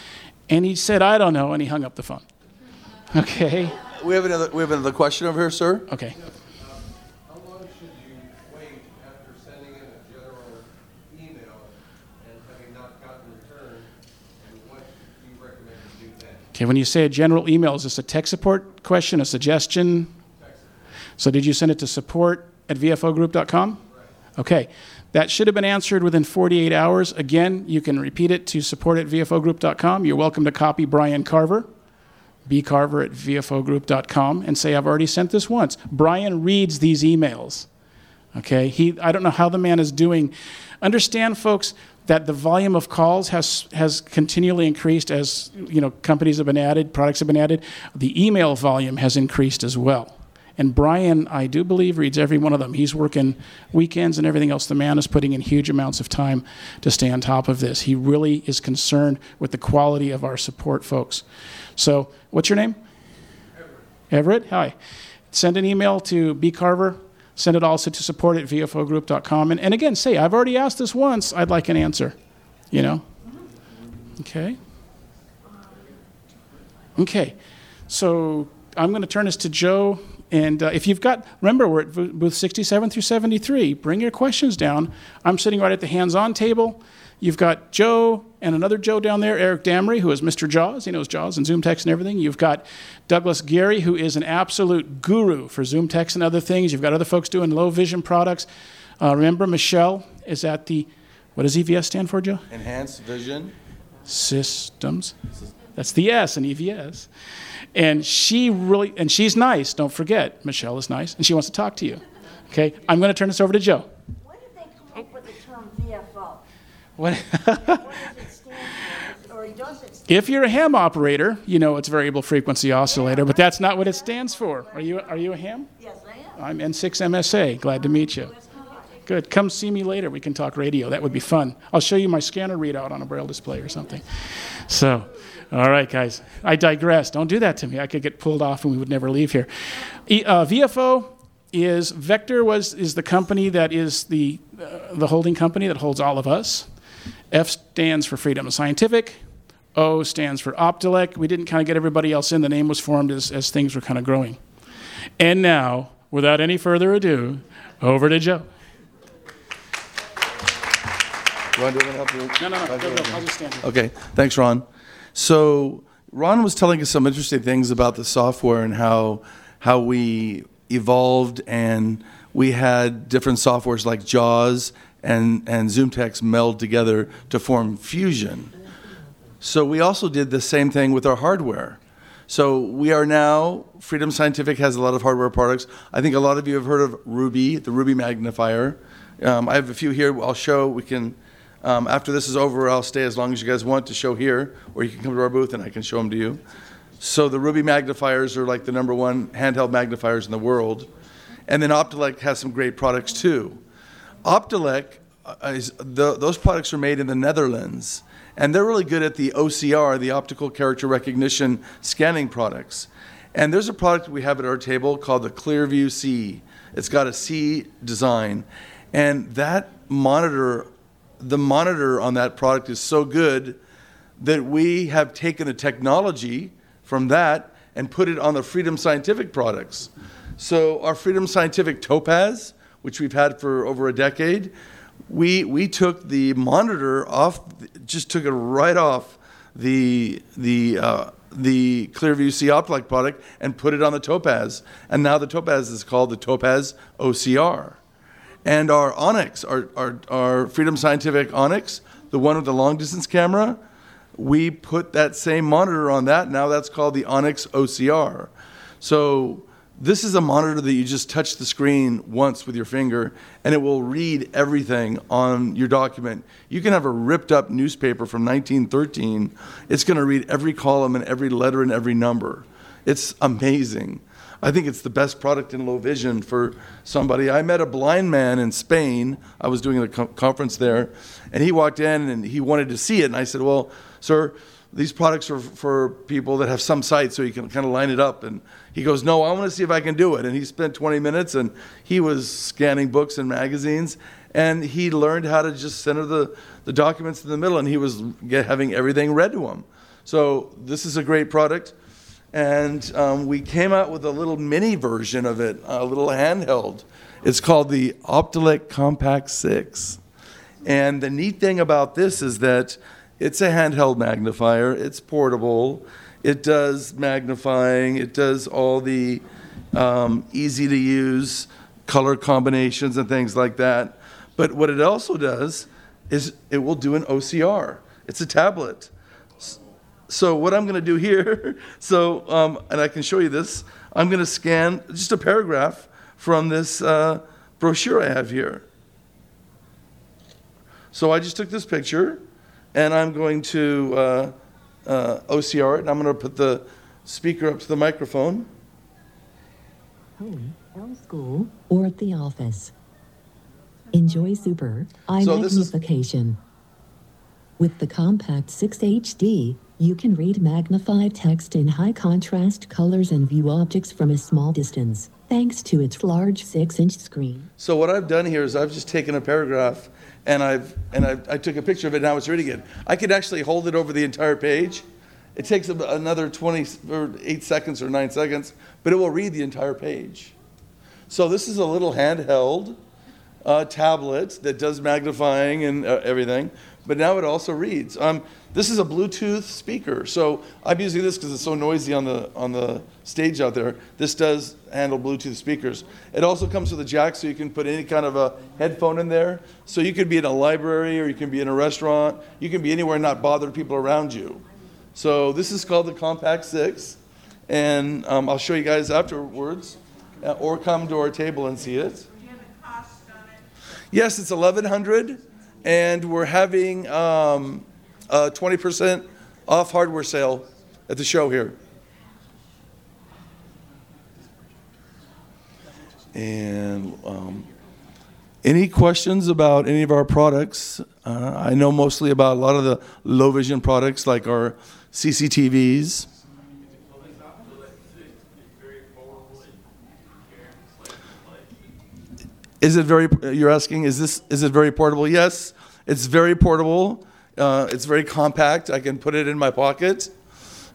and he said, I don't know, and he hung up the phone. Okay? We have another, we have another question over here, sir. Okay. Um, how long should you wait after sending in a general email and having not gotten return? And what do you recommend you do then? Okay, when you say a general email, is this a tech support question, a suggestion? So did you send it to support at vfogroup.com? Okay, that should have been answered within 48 hours. Again, you can repeat it to support at vfogroup.com. You're welcome to copy Brian Carver, bcarver at vfogroup.com, and say, I've already sent this once. Brian reads these emails. Okay, he, I don't know how the man is doing. Understand, folks, that the volume of calls has, has continually increased as you know, companies have been added, products have been added. The email volume has increased as well. And Brian, I do believe, reads every one of them. He's working weekends and everything else. The man is putting in huge amounts of time to stay on top of this. He really is concerned with the quality of our support, folks. So, what's your name? Everett. Everett, hi. Send an email to bcarver. Send it also to support at vfogroup.com. And, and again, say, I've already asked this once. I'd like an answer. You know? Okay. Okay. So I'm going to turn this to Joe. And uh, if you've got, remember, we're at booth 67 through 73. Bring your questions down. I'm sitting right at the hands on table. You've got Joe and another Joe down there, Eric Damery, who is Mr. Jaws. He knows Jaws and ZoomText and everything. You've got Douglas Gary, who is an absolute guru for ZoomText and other things. You've got other folks doing low vision products. Uh, remember, Michelle is at the, what does EVS stand for, Joe? Enhanced vision. systems. That's the S in EVS. And she really, and she's nice. Don't forget, Michelle is nice, and she wants to talk to you. Okay, I'm going to turn this over to Joe. When did they come up with the term VFO? What? What does it stand for? Or does it stand if you're a ham operator, you know it's variable frequency oscillator, but that's not what it stands for. Are you? Are you a ham? Yes, I am. I'm N6 MSA. Glad to meet you. Good. Come see me later. We can talk radio. That would be fun. I'll show you my scanner readout on a braille display or something. So, all right, guys. I digress. Don't do that to me. I could get pulled off and we would never leave here. E- uh, VFO is Vector was is the company that is the uh, the holding company that holds all of us. F stands for Freedom Scientific. O stands for Optelec. We didn't kind of get everybody else in. The name was formed as, as things were kind of growing. And now, without any further ado, over to Joe. You want to do it? Help you? No, no, no. Go, go. I'll just stand here. Okay, thanks, Ron. So Ron was telling us some interesting things about the software and how how we evolved and we had different softwares like JAWS and and ZoomText meld together to form Fusion. So we also did the same thing with our hardware. So we are now Freedom Scientific has a lot of hardware products. I think a lot of you have heard of Ruby, the Ruby magnifier. Um, I have a few here. I'll show. We can um, after this is over. I'll stay as long as you guys want to show here, or you can come to our booth and I can show them to you. So the Ruby magnifiers are like the number one handheld magnifiers in the world, and then Optelec has some great products too. Optelec uh, is the, those products are made in the Netherlands, and they're really good at the OCR, the optical character recognition scanning products. And there's a product we have at our table called the Clearview C. It's got a C design, and that monitor, the monitor on that product is so good that we have taken the technology from that and put it on the Freedom Scientific products. So our Freedom Scientific Topaz, which we've had for over a decade, we we took the monitor off, just took it right off the the uh, the Clearview C Optic product and put it on the Topaz, and now the Topaz is called the Topaz OCR. And our Onyx, our, our, our Freedom Scientific Onyx, the one with the long distance camera, we put that same monitor on that. Now that's called the Onyx OCR. So this is a monitor that you just touch the screen once with your finger and it will read everything on your document. You can have a ripped up newspaper from 1913. It's going to read every column and every letter and every number. It's amazing. I think it's the best product in low vision for somebody. I met a blind man in Spain. I was doing a co- conference there, and he walked in and he wanted to see it. And I said, Well, sir, these products are for people that have some sight so you can kind of line it up. And he goes, No, I want to see if I can do it. And he spent 20 minutes and he was scanning books and magazines and he learned how to just center the, the documents in the middle and he was get, having everything read to him. So this is a great product. And um, we came out with a little mini version of it, a little handheld. It's called the Optelec Compact 6. And the neat thing about this is that it's a handheld magnifier, it's portable, it does magnifying, it does all the um, easy to use color combinations and things like that. But what it also does is it will do an OCR. It's a tablet. So what I'm going to do here, so um, and I can show you this. I'm going to scan just a paragraph from this uh, brochure I have here. So I just took this picture, and I'm going to uh, uh, OCR it, and I'm going to put the speaker up to the microphone. home, from school, or at the office. Enjoy super eye So this is- magnification. With the Compact 6 HD, you can read magnified text in high contrast colors and view objects from a small distance, thanks to its large 6 inch screen. So what I've done here is I've just taken a paragraph and I've and I've, I took a picture of it. Now it's reading it. I could actually hold it over the entire page. It takes another 20 or eight seconds or nine seconds, but it will read the entire page. So this is a little handheld uh, tablet that does magnifying and uh, everything, but now it also reads. Um, this is a Bluetooth speaker, so I'm using this because it's so noisy on the on the stage out there. This does handle Bluetooth speakers. It also comes with a jack, so you can put any kind of a headphone in there. So you could be in a library, or you can be in a restaurant. You can be anywhere and not bother people around you. So this is called the Compact Six, and um, I'll show you guys afterwards, uh, or come to our table and see it. Yes, it's 1100 and we're having um, a 20% off hardware sale at the show here. And um, any questions about any of our products? Uh, I know mostly about a lot of the low vision products like our CCTVs. Is it very? You're asking, is this is it very portable? Yes, it's very portable. Uh, it's very compact. I can put it in my pocket.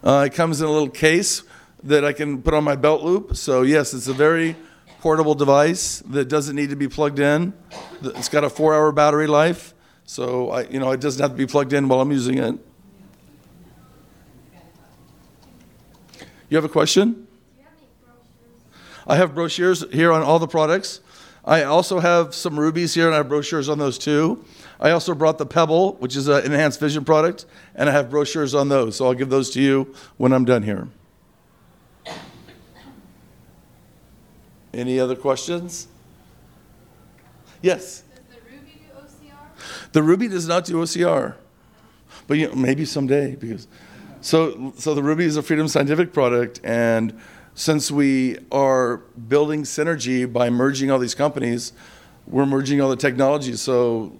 Uh, it comes in a little case that I can put on my belt loop. So yes, it's a very portable device that doesn't need to be plugged in. It's got a four-hour battery life, so I, you know it doesn't have to be plugged in while I'm using it. You have a question? I have brochures here on all the products. I also have some rubies here, and I have brochures on those too. I also brought the Pebble, which is an enhanced vision product, and I have brochures on those. So I'll give those to you when I'm done here. Any other questions? Yes. Does the Ruby do OCR? The Ruby does not do OCR, but you know, maybe someday because so so the Ruby is a Freedom Scientific product, and since we are building synergy by merging all these companies, we're merging all the technologies. So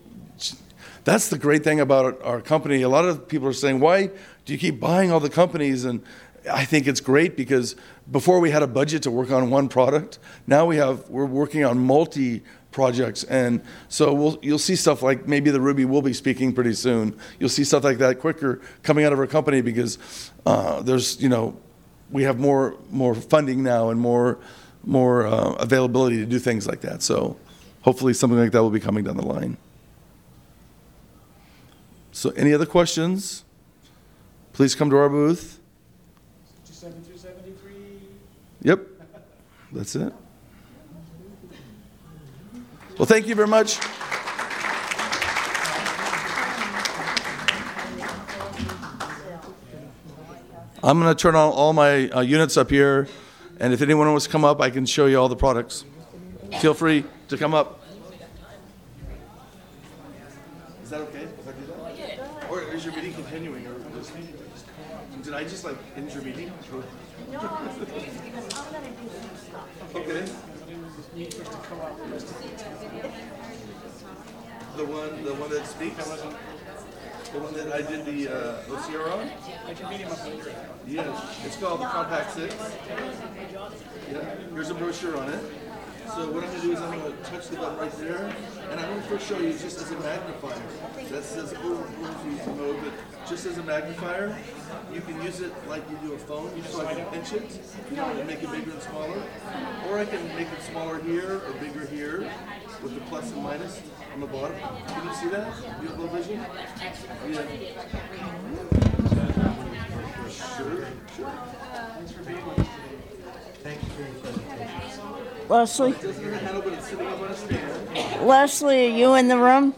that's the great thing about our company. A lot of people are saying, why do you keep buying all the companies? And I think it's great because before we had a budget to work on one product. Now we have we're working on multi projects, and so we'll you'll see stuff like maybe the Ruby will be speaking pretty soon. You'll see stuff like that quicker coming out of our company because uh, there's you know we have more more funding now and more more uh, availability to do things like that. So hopefully something like that will be coming down the line. So any other questions? Please come to our booth. 67 through 73. Yep, that's it. Well, thank you very much. I'm going to turn on all my uh, units up here, and if anyone wants to come up, I can show you all the products. Feel free to come up. Is that okay? If I do that? Or is your meeting continuing, or is- just like end your meeting? Okay. The one, the one that speaks? The one that I did the uh, OCR on? I can meet him up later. Yes, it's called the Compact Six. Yeah, here's a brochure on it. So what I'm gonna do is I'm gonna touch the button right there, and I'm gonna first show you just as a magnifier. That says over overview mode, but just as a magnifier, you can use it like you do a phone, You so I can pinch it, and make it bigger and smaller. Or I can make it smaller here or bigger here with the plus and minus on the bottom. Can you see that? You have low vision? Yeah. Sure, sure. Thanks for being with us. Thank you for your presentation. Leslie? Leslie, are you in the room?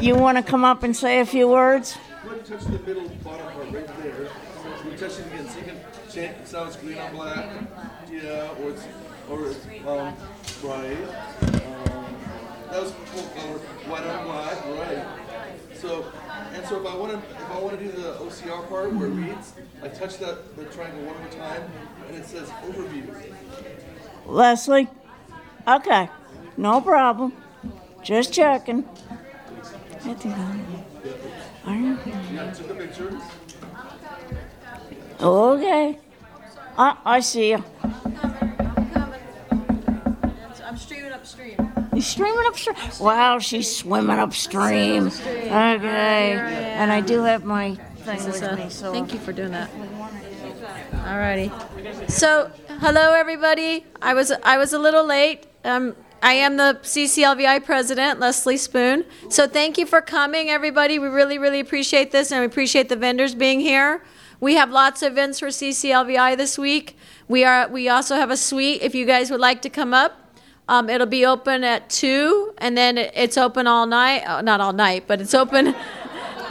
You want to come up and say a few words? Go ahead and touch the middle bottom part right there. You touch it again, so you can change, so it's green on black. Yeah, or it's, or it's, um, right. Um, that was full color, white on black, right. So, and so if I want to, if I want to do the OCR part where it reads, I touch that, the triangle one more time, and it says overview. Leslie? Okay, no problem. Just checking. I think I'm- Are took a picture. Okay. I, I see you. I'm streaming upstream. You streaming upstream? Wow, she's swimming upstream. Okay. And I do have my thing with me, so. Thank you for doing that. Alrighty. So, hello everybody. I was I was a little late. Um, I am the CCLVI president, Leslie Spoone. So thank you for coming, everybody. We really, really appreciate this, and we appreciate the vendors being here. We have lots of events for CCLVI this week. We are we also have a suite if you guys would like to come up. Um, it'll be open at two, and then it's open all night. Oh, not all night, but it's open.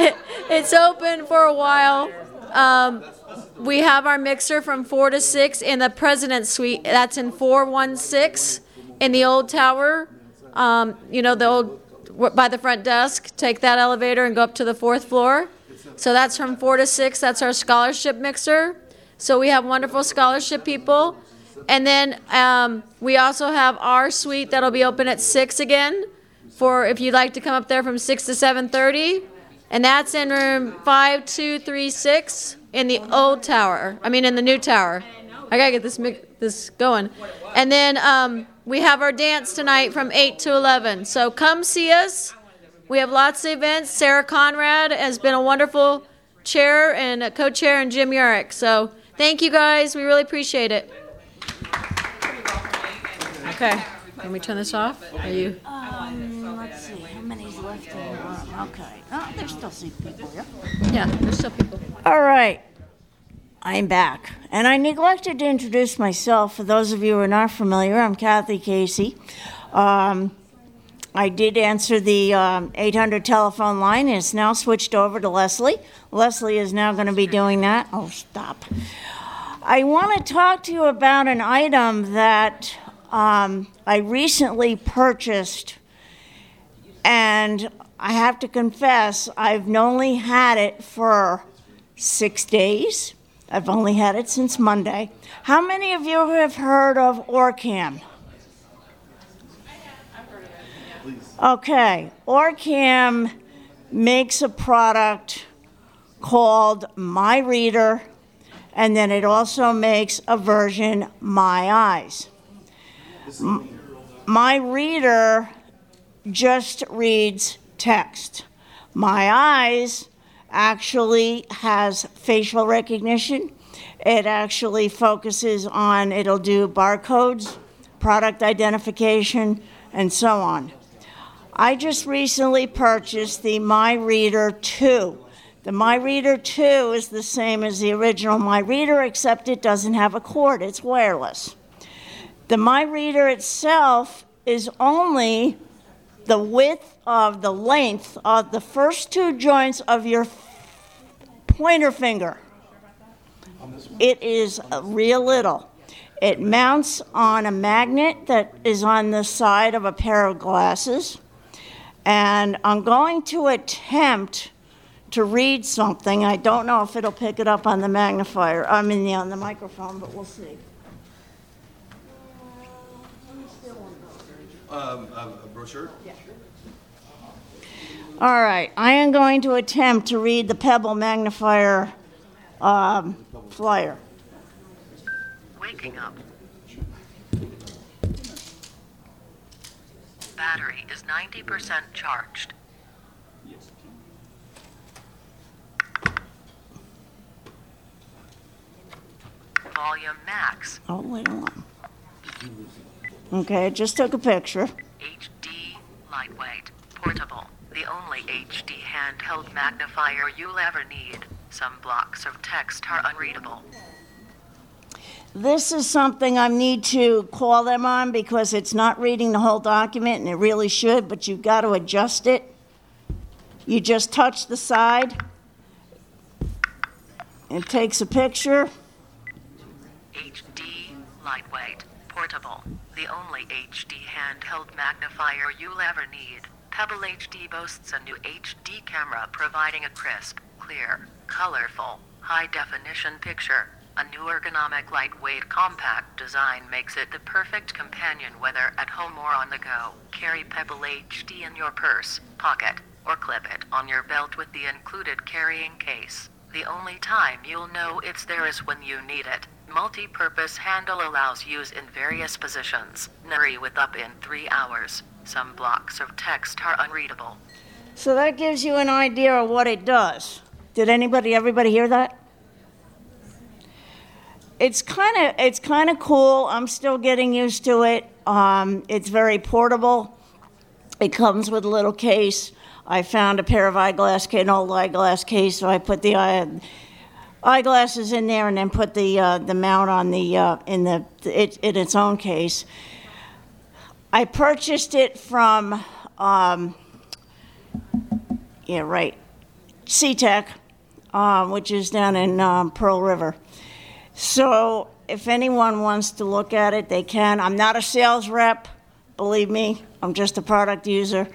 it's open for a while. Um, we have our mixer from four to six in the president's suite. That's in four one six in the old tower. Um, you know the old by the front desk. Take that elevator and go up to the fourth floor. So that's from four to six. That's our scholarship mixer. So we have wonderful scholarship people. And then um, we also have our suite that'll be open at six again, for if you'd like to come up there from six to seven thirty, and that's in room five two three six in the old tower. I mean, in the new tower. I gotta get this this going. And then um, we have our dance tonight from eight to eleven. So come see us. We have lots of events. Sarah Conrad has been a wonderful chair and co-chair, and Jim Yurick. So thank you guys. We really appreciate it. Okay. Can we turn this off? Are you? Um, let's see, how many's left in the room? Okay. Oh, there's still some people here. Yeah, there's still people. All right. I'm back. And I neglected to introduce myself. For those of you who are not familiar, I'm Kathy Casey. Um, I did answer the um, 800 telephone line, and it's now switched over to Leslie. Leslie is now going to be doing that. Oh, stop. I want to talk to you about an item that um, I recently purchased, and I have to confess, I've only had it for six days. I've only had it since Monday. How many of you have heard of Orcam? Okay, Orcam makes a product called My Reader, and then it also makes a version My Eyes. My Reader just reads text. My Eyes actually has facial recognition. It actually focuses on, it'll do barcodes, product identification, and so on. I just recently purchased the My Reader 2. The My Reader 2 is the same as the original My Reader, except it doesn't have a cord, it's wireless. The My Reader itself is only the width of the length of the first two joints of your pointer finger. It is real little. It mounts on a magnet that is on the side of a pair of glasses. And I'm going to attempt to read something. I don't know if it'll pick it up on the magnifier, I mean, on the microphone, but we'll see. Um, a brochure? All right, I am going to attempt to read the Pebble magnifier um, flyer. Waking up. Battery is 90% charged. Volume max. Oh, wait on. Okay, I just took a picture. HD lightweight. Portable. The only HD handheld magnifier you'll ever need. Some blocks of text are unreadable. This is something I need to call them on because it's not reading the whole document and it really should, but you've got to adjust it. You just touch the side. It takes a picture. The only HD handheld magnifier you'll ever need. Pebble HD boasts a new HD camera providing a crisp, clear, colorful, high definition picture. A new ergonomic lightweight compact design makes it the perfect companion whether at home or on the go. Carry Pebble HD in your purse, pocket, or clip it on your belt with the included carrying case. The only time you'll know it's there is when you need it. Multi-purpose handle allows use in various positions. Nuri with up in three hours. Some blocks of text are unreadable. So that gives you an idea of what it does. Did anybody, everybody hear that? It's kind of it's kind of cool. I'm still getting used to it. Um, it's very portable. It comes with a little case. I found a pair of eyeglass, an old eyeglass case, so I put the eye, eyeglasses in there and then put the uh, the mount on the uh, in the it, in its own case. I purchased it from, um, yeah, right, SeaTech, um, which is down in um, Pearl River. So if anyone wants to look at it, they can. I'm not a sales rep, believe me. I'm just a product user,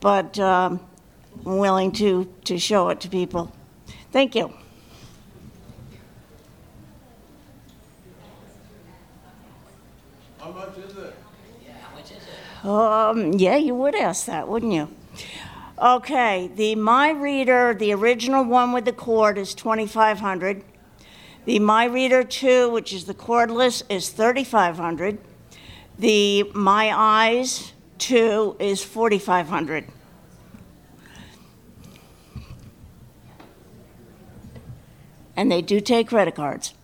but um, I'm willing to, to show it to people. Thank you. How much is it? yeah how much is Um, yeah, you would ask that, wouldn't you? Okay, the My Reader, the original one with the cord, is 2,500. The My Reader 2, which is the cordless, is 3,500. The My Eyes 2 is 4,500. And they do take credit cards.